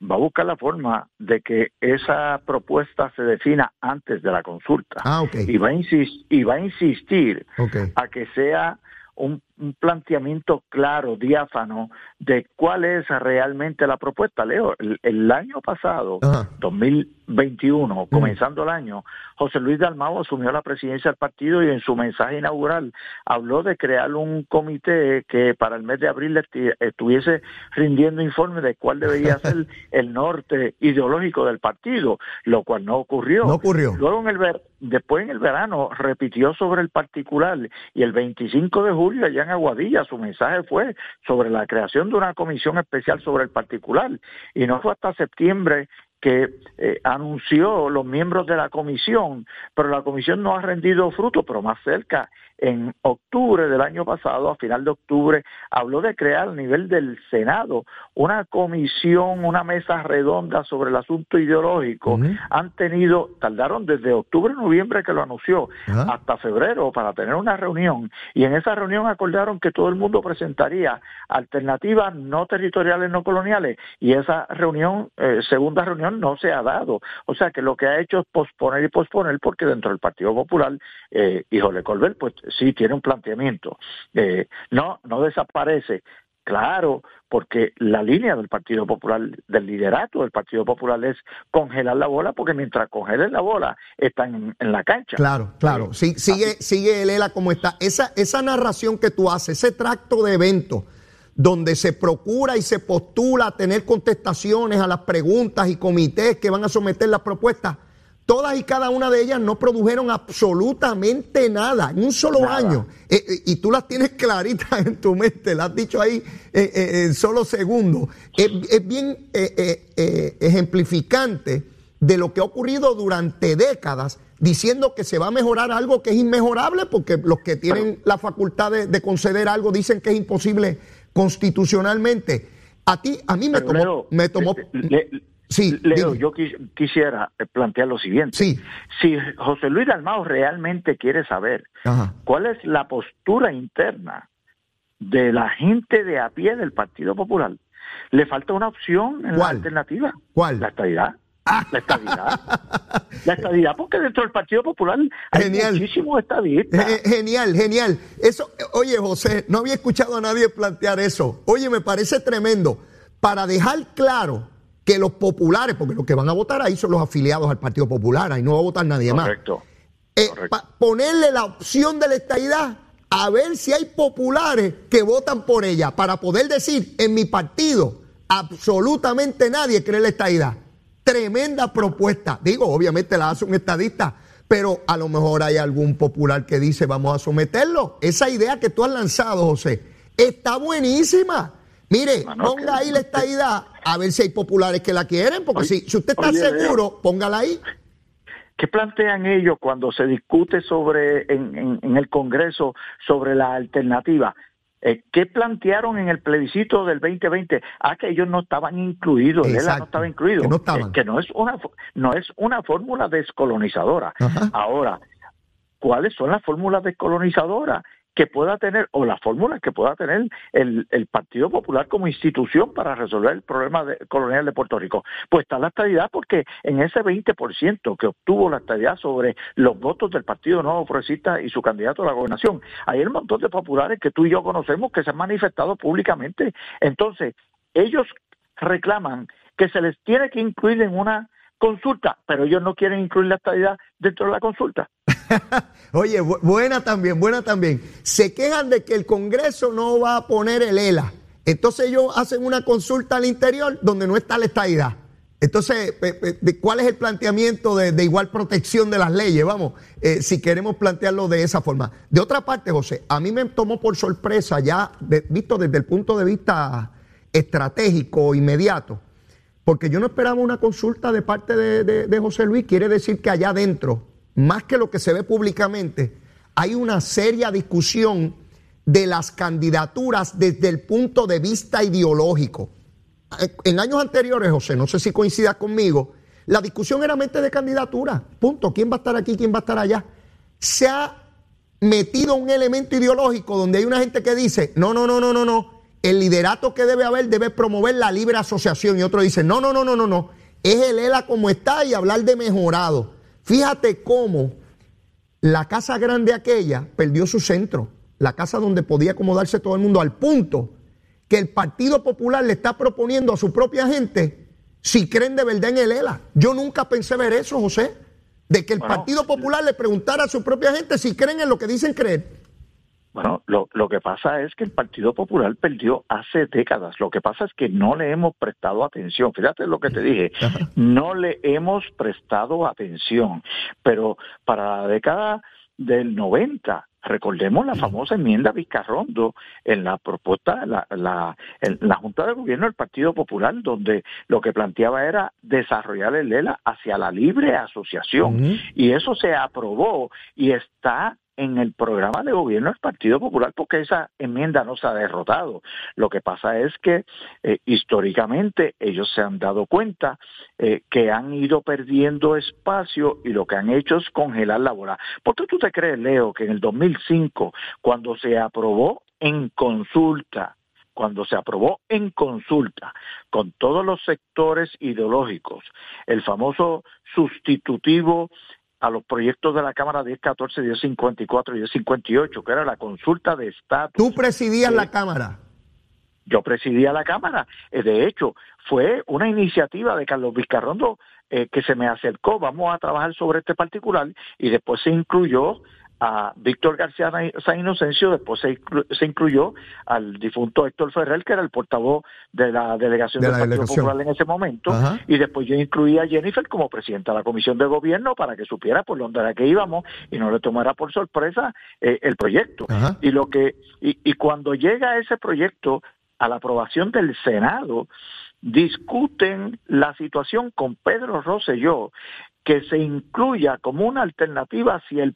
va a buscar la forma de que esa propuesta se defina antes de la consulta. Ah, okay. y, va a y va a insistir a que sea un, planteamiento claro, diáfano, de cuál es realmente la propuesta. Leo, el, año pasado, 2021, comenzando el año, José Luis Dalmau asumió la presidencia del partido y en su mensaje inaugural habló de crear un comité que para el mes de abril estuviese rindiendo informe de cuál debería ser <laughs> el norte ideológico del partido, lo cual no ocurrió. No ocurrió. Luego en el ver después en el verano repitió sobre el particular y el 25 de julio allá Aguadilla su mensaje fue sobre la creación de una comisión especial sobre el particular. Y no fue hasta septiembre que eh, anunció los miembros de la comisión, pero la comisión no ha rendido fruto, pero más cerca en octubre del año pasado, a final de octubre, habló de crear a nivel del Senado una comisión, una mesa redonda sobre el asunto ideológico. Han tenido, tardaron desde octubre, noviembre que lo anunció, hasta febrero para tener una reunión. Y en esa reunión acordaron que todo el mundo presentaría alternativas no territoriales, no coloniales. Y esa reunión, eh, segunda reunión, no se ha dado. O sea que lo que ha hecho es posponer y posponer porque dentro del Partido Popular, eh, híjole, Colbert, pues sí tiene un planteamiento. Eh, no, no desaparece. Claro, porque la línea del Partido Popular, del liderato del Partido Popular es congelar la bola, porque mientras congelen la bola están en, la cancha. Claro, claro. Sí, sigue, sigue el ELA como está. Esa, esa narración que tú haces, ese tracto de eventos donde se procura y se postula tener contestaciones a las preguntas y comités que van a someter las propuestas, Todas y cada una de ellas no produjeron absolutamente nada en un solo año. Eh, eh, y tú las tienes <laughs> claritas en tu mente, las has dicho ahí eh, en solo segundos. Es, es bien ejemplificante de lo que ha ocurrido durante décadas, diciendo que se va a mejorar algo que es inmejorable, porque los que tienen la facultad de, conceder algo dicen que es imposible constitucionalmente. A ti, a mí me tomó, me tomó Sí, Leo, yo quisiera plantear lo siguiente. Sí. Si José Luis Dalmao realmente quiere saber cuál es la postura interna de la gente de a pie del Partido Popular, le falta una opción en la alternativa. ¿Cuál? La estabilidad. La estabilidad. La estabilidad, porque dentro del Partido Popular hay genial. muchísimos estadistas. Genial, genial. Eso, oye, José, no había escuchado a nadie plantear eso. Oye, me parece tremendo. Para dejar claro que los populares, porque los que van a votar ahí son los afiliados al Partido Popular, ahí no va a votar nadie más. Eh, ponerle la opción de la estadidad a ver si hay populares que votan por ella, para poder decir, en mi partido absolutamente nadie cree la estadidad. Tremenda propuesta. Digo, obviamente la hace un estadista, pero a lo mejor hay algún popular que dice, vamos a someterlo. Esa idea que tú has lanzado, José, está buenísima. Mire, ponga ahí la estadidad a ver si hay populares que la quieren, porque si, si usted está seguro, póngala ahí. ¿Qué plantean ellos cuando se discute sobre en, el Congreso sobre la alternativa? Eh, ¿Qué plantearon en el plebiscito del 2020? Ah, que ellos no estaban incluidos, él no estaba incluido. Que no, estaban. que no es una no es una fórmula descolonizadora. Ahora, ¿cuáles son las fórmulas descolonizadoras? Que pueda tener o las fórmulas que pueda tener el, el Partido Popular como institución para resolver el problema colonial de Puerto Rico. Pues está la estabilidad porque en ese 20% que obtuvo la estabilidad sobre los votos del Partido Nuevo Progresista y su candidato a la gobernación, hay un montón de populares que tú y yo conocemos que se han manifestado públicamente. Entonces, ellos reclaman que se les tiene que incluir en una consulta, pero ellos no quieren incluir la estabilidad dentro de la consulta. <laughs> Oye, buena también, buena también. Se quejan de que el Congreso no va a poner el ELA. Entonces ellos hacen una consulta al interior donde no está la estadidad. Entonces, ¿cuál es el planteamiento de, igual protección de las leyes? Vamos, eh, si queremos plantearlo de esa forma. De otra parte, José, a mí me tomó por sorpresa ya, visto desde el punto de vista estratégico, inmediato, porque yo no esperaba una consulta de parte de José Luis. Quiere decir que allá adentro, más que lo que se ve públicamente, hay una seria discusión de las candidaturas desde el punto de vista ideológico. En años anteriores, José, no sé si coincidas conmigo, la discusión era mente de candidatura. Punto. ¿Quién va a estar aquí? ¿Quién va a estar allá? Se ha metido un elemento ideológico donde hay una gente que dice, no, no, no, no, no, no. El liderato que debe haber debe promover la libre asociación. Y otro dice, no, no, no, no, no, no. Es el ELA como está y hablar de mejorado. Fíjate cómo la casa grande aquella perdió su centro la casa donde podía acomodarse todo el mundo, al punto que el Partido Popular le está proponiendo a su propia gente si creen de verdad en el ELA. Yo nunca pensé ver eso, José, de que el Partido Popular le preguntara a su propia gente si creen en lo que dicen creer. Bueno, lo, lo, que pasa es que el Partido Popular perdió hace décadas. Lo que pasa es que no le hemos prestado atención. Fíjate lo que te dije. No le hemos prestado atención. Pero para la década del 90, Recordemos la famosa enmienda Vizcarrondo en la propuesta, la, la, en la Junta de Gobierno del Partido Popular, donde lo que planteaba era desarrollar el ELA hacia la libre asociación. Y eso se aprobó y está en el programa de gobierno del Partido Popular porque esa enmienda no se ha derrotado. Lo que pasa es que eh, históricamente ellos se han dado cuenta eh, que han ido perdiendo espacio y lo que han hecho es congelar la bola. ¿Por qué tú te crees, Leo, que en el 2005, cuando se aprobó en consulta, cuando se aprobó en consulta con todos los sectores ideológicos, el famoso sustitutivo a los proyectos de la Cámara 1014, 1054 y 1058, que era la consulta de estatus. ¿Tú presidías la Cámara? Yo presidía la Cámara. Eh, de hecho, fue una iniciativa de Carlos Vizcarrondo eh, que se me acercó, vamos a trabajar sobre este particular, y después se incluyó a Víctor García San Inocencio, después se, incluyó al difunto Héctor Ferrer, que era el portavoz de la delegación del Partido Popular en ese momento, y después yo incluí a Jennifer como presidenta de la Comisión de Gobierno para que supiera por dónde era que íbamos y no le tomara por sorpresa eh, el proyecto. Y lo que y, y cuando llega ese proyecto a la aprobación del Senado, discuten la situación con Pedro Rosselló que se incluya como una alternativa si el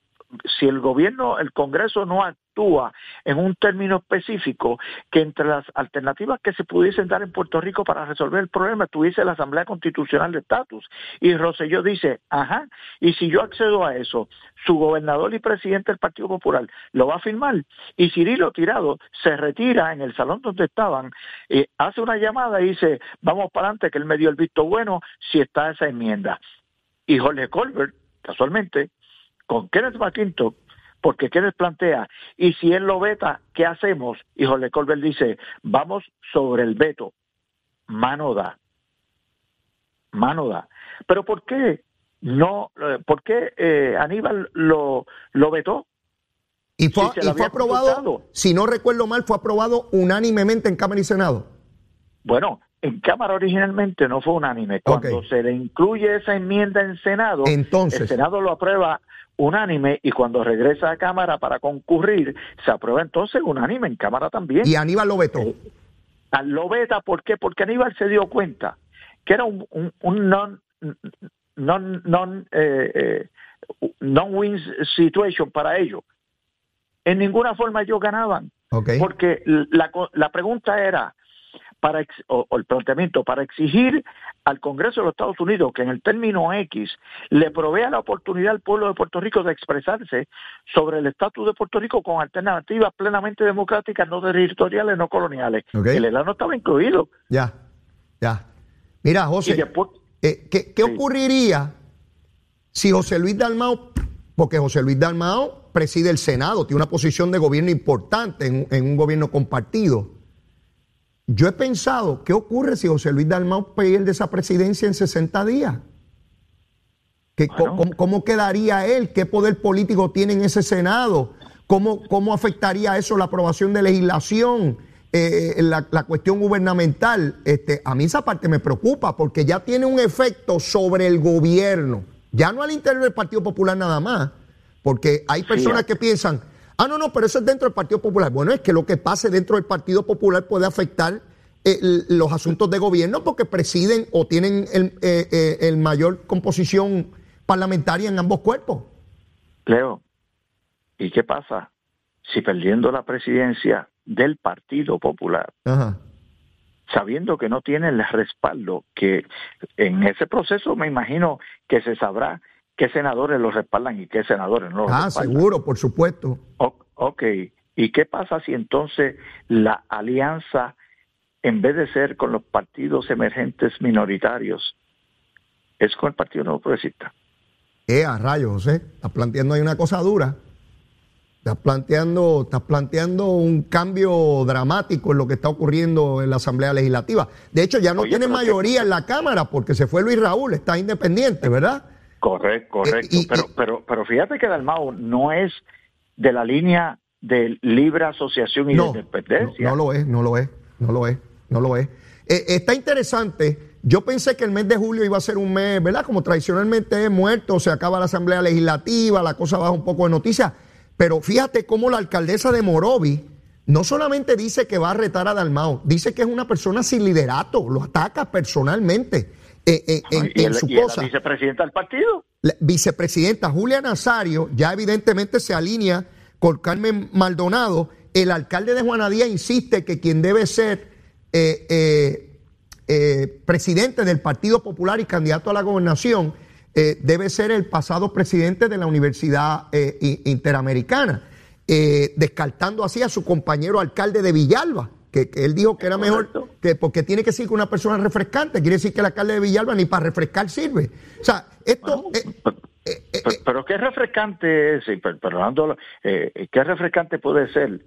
si el gobierno, el Congreso no actúa en un término específico, que entre las alternativas que se pudiesen dar en Puerto Rico para resolver el problema tuviese la Asamblea Constitucional de Estatus. Y Rosselló dice, ajá, y si yo accedo a eso, su gobernador y presidente del Partido Popular lo va a firmar. Y Cirilo Tirado se retira en el salón donde estaban, eh, hace una llamada y dice, vamos para adelante, que él me dio el visto bueno si está esa enmienda. Y Jorge Colbert, casualmente, con Kenneth McClintock, porque Kenneth plantea, y si él lo veta, ¿qué hacemos? Y Jorge Colbert dice, vamos sobre el veto, mano da, mano da. Pero ¿por qué no, eh, por qué eh, Aníbal lo, lo vetó? Y fue, fue aprobado, si no recuerdo mal, fue aprobado unánimemente en Cámara y Senado. Bueno, en Cámara originalmente no fue unánime. Cuando se le incluye esa enmienda en Senado, Entonces, el Senado lo aprueba unánime y cuando regresa a Cámara para concurrir, se aprueba entonces unánime en Cámara también. Y Aníbal lo vetó. Eh, lo veta, ¿por qué? Porque Aníbal se dio cuenta que era un, un, non, non, non, eh, eh, non-win situation para ellos. En ninguna forma ellos ganaban. Porque la, la pregunta era, para o, el planteamiento para exigir al Congreso de los Estados Unidos que en el término X le provea la oportunidad al pueblo de Puerto Rico de expresarse sobre el estatus de Puerto Rico con alternativas plenamente democráticas, no territoriales, no coloniales. El ELA no estaba incluido. Ya, ya. Mira, José, eh, ¿qué, ocurriría si José Luis Dalmao, porque José Luis Dalmao preside el Senado, tiene una posición de gobierno importante en, un gobierno compartido? Yo he pensado, ¿qué ocurre si José Luis Dalmau pierde esa presidencia en 60 días? cómo, quedaría él? ¿Qué poder político tiene en ese Senado? ¿Cómo, cómo afectaría eso la aprobación de legislación? Eh, eh, la, cuestión gubernamental, este, a mí esa parte me preocupa porque ya tiene un efecto sobre el gobierno, ya no al interior del Partido Popular nada más, porque hay personas que piensan, ah, no, no, pero eso es dentro del Partido Popular. Bueno, es que lo que pase dentro del Partido Popular puede afectar eh, los asuntos de gobierno porque presiden o tienen el, el mayor composición parlamentaria en ambos cuerpos. Leo, ¿y qué pasa? Si perdiendo la presidencia del Partido Popular, sabiendo que no tienen el respaldo, que en ese proceso me imagino que se sabrá qué senadores lo respaldan y qué senadores no lo ah, seguro, por supuesto. ok, ¿y qué pasa si entonces la alianza, en vez de ser con los partidos emergentes minoritarios, es con el Partido Nuevo Progresista? Eh, a rayos, José, está planteando ahí una cosa dura. Estás planteando, estás planteando un cambio dramático en lo que está ocurriendo en la Asamblea Legislativa. De hecho, ya no tiene mayoría en la Cámara porque se fue Luis Raúl, está independiente, ¿verdad? Correcto, correcto. Eh, pero, pero, pero fíjate que Dalmau no es de la línea de libre asociación y de independencia. No, no, lo es, no lo es, no lo es, no lo es. Eh, está interesante. Yo pensé que el mes de julio iba a ser un mes, ¿verdad? Como tradicionalmente es muerto, se acaba la Asamblea Legislativa, la cosa baja un poco de noticias. Pero fíjate cómo la alcaldesa de Morovi no solamente dice que va a retar a Dalmao, dice que es una persona sin liderato, lo ataca personalmente eh, eh, en, su cosa. la vicepresidenta del partido? La vicepresidenta Julia Nazario ya evidentemente se alinea con Carmen Maldonado. El alcalde de Juanadía insiste que quien debe ser eh, presidente del Partido Popular y candidato a la gobernación eh, debe ser el pasado presidente de la Universidad eh, Interamericana, eh, descartando así a su compañero alcalde de Villalba, que, él dijo que era mejor, que porque tiene que ser con una persona refrescante, quiere decir que el alcalde de Villalba ni para refrescar sirve. O sea, esto... pero, qué refrescante es, perdonando, qué refrescante puede ser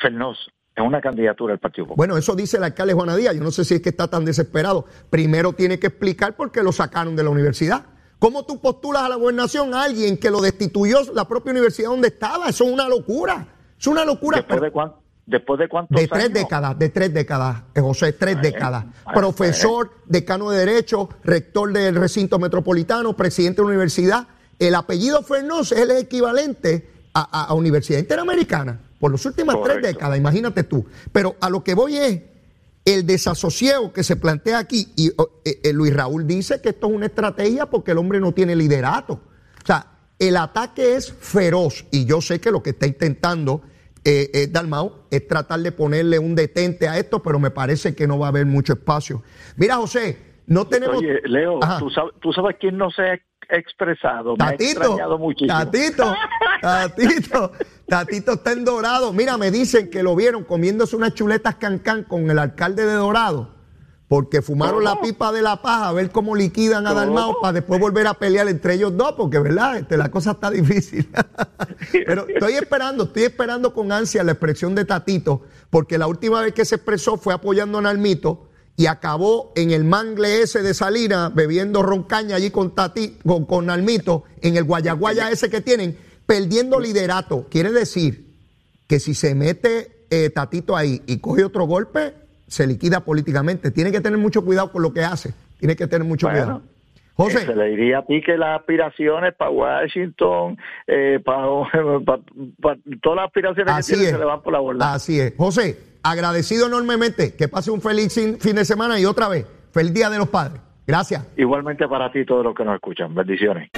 Fernós en una candidatura del Partido Popular. Bueno, eso dice el alcalde Juana Díaz. Yo no sé si es que está tan desesperado. Primero tiene que explicar por qué lo sacaron de la universidad. ¿Cómo tú postulas a la gobernación a alguien que lo destituyó la propia universidad donde estaba? Eso es una locura. Es una locura. ¿Después de cuánto? ¿Después de cuántos De tres décadas, de tres décadas, eh, José, tres décadas. Profesor, decano de Derecho, rector del recinto metropolitano, presidente de la universidad. El apellido Fernós es el equivalente a, Universidad Interamericana por las últimas tres décadas, imagínate tú. Pero a lo que voy es el desasosiego que se plantea aquí, y eh, eh, Luis Raúl dice que esto es una estrategia porque el hombre no tiene liderato. O sea, el ataque es feroz y yo sé que lo que está intentando eh, Dalmau es tratar de ponerle un detente a esto, pero me parece que no va a haber mucho espacio. Mira, José, no tenemos... Oye, Leo, ¿tú sabes, ¿tú sabes quién no se ha expresado? Tatito, me ha. Tatito, Tatito. Tatito está en Dorado. Mira, me dicen que lo vieron comiéndose unas chuletas cancán con el alcalde de Dorado. Porque fumaron la pipa de la paja a ver cómo liquidan a Dalmao para después volver a pelear entre ellos dos, porque verdad, este, la cosa está difícil. <laughs> Pero estoy esperando, estoy esperando con ansia la expresión de Tatito, porque la última vez que se expresó fue apoyando a Nalmito y acabó en el mangle ese de Salina bebiendo roncaña allí con Tati, con, con Nalmito, en el guayaguaya ese que tienen perdiendo liderato. Quiere decir que si se mete eh, Tatito ahí y coge otro golpe, se liquida políticamente. Tiene que tener mucho cuidado con lo que hace. Tiene que tener mucho cuidado. José. Se le diría a ti que las aspiraciones para Washington, eh, para, <laughs> todas las aspiraciones que tiene se le van por la borda. Así es. José, agradecido enormemente. Que pase un feliz fin de semana y otra vez, feliz Día de los Padres. Gracias. Igualmente para ti, todos los que nos escuchan. Bendiciones.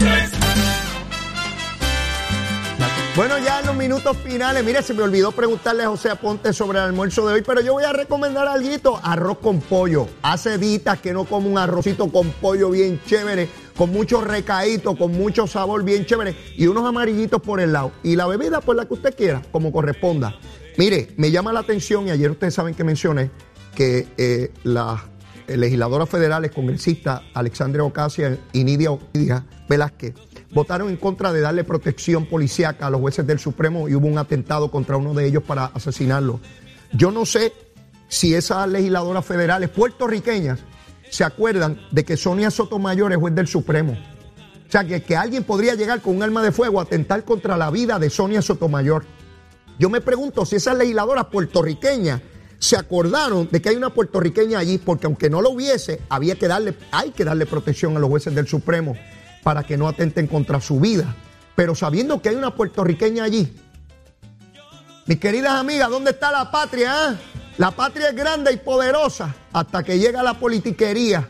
Bueno, ya en los minutos finales, mire, se me olvidó preguntarle a José Aponte sobre el almuerzo de hoy, pero yo voy a recomendar algo, arroz con pollo. Hace ditas que no como un arrocito con pollo bien chévere, con mucho recaíto, con mucho sabor bien chévere y unos amarillitos por el lado. Y la bebida, pues la que usted quiera, como corresponda. Mire, me llama la atención, y ayer ustedes saben que mencioné que eh, las legisladoras federales, congresistas, Alexandria Ocasio y Nidia Velázquez, votaron en contra de darle protección policíaca a los jueces del Supremo y hubo un atentado contra uno de ellos para asesinarlo. Yo no sé si esas legisladoras federales puertorriqueñas se acuerdan de que Sonia Sotomayor es juez del Supremo. O sea, que, que alguien podría llegar con un arma de fuego a atentar contra la vida de Sonia Sotomayor. Yo me pregunto si esas legisladoras puertorriqueñas se acordaron de que hay una puertorriqueña allí, porque aunque no lo hubiese, había que darle, hay que darle protección a los jueces del Supremo para que no atenten contra su vida. Pero sabiendo que hay una puertorriqueña allí, mis queridas amigas, ¿dónde está la patria? Ah? La patria es grande y poderosa hasta que llega la politiquería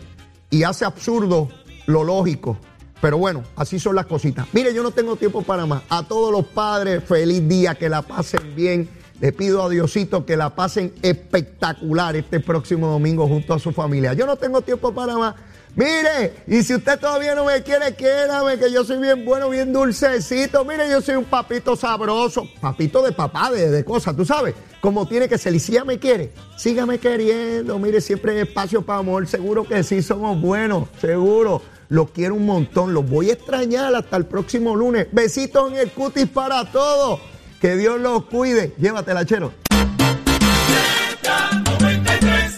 y hace absurdo lo lógico. Pero bueno, así son las cositas. Mire, yo no tengo tiempo para más. A todos los padres, feliz día, que la pasen bien. Le pido a Diosito que la pasen espectacular este próximo domingo junto a su familia. Yo no tengo tiempo para más. Mire, y si usted todavía no me quiere, quédame, que yo soy bien bueno, bien dulcecito. Mire, yo soy un papito sabroso, papito de papá, de, cosas, tú sabes, como tiene que ser. Me quiere, sígame queriendo. Mire, siempre hay espacio para amor. Seguro que sí, somos buenos, seguro. Los quiero un montón, los voy a extrañar hasta el próximo lunes. Besitos en el cutis para todos. Que Dios los cuide. Llévatela, chero.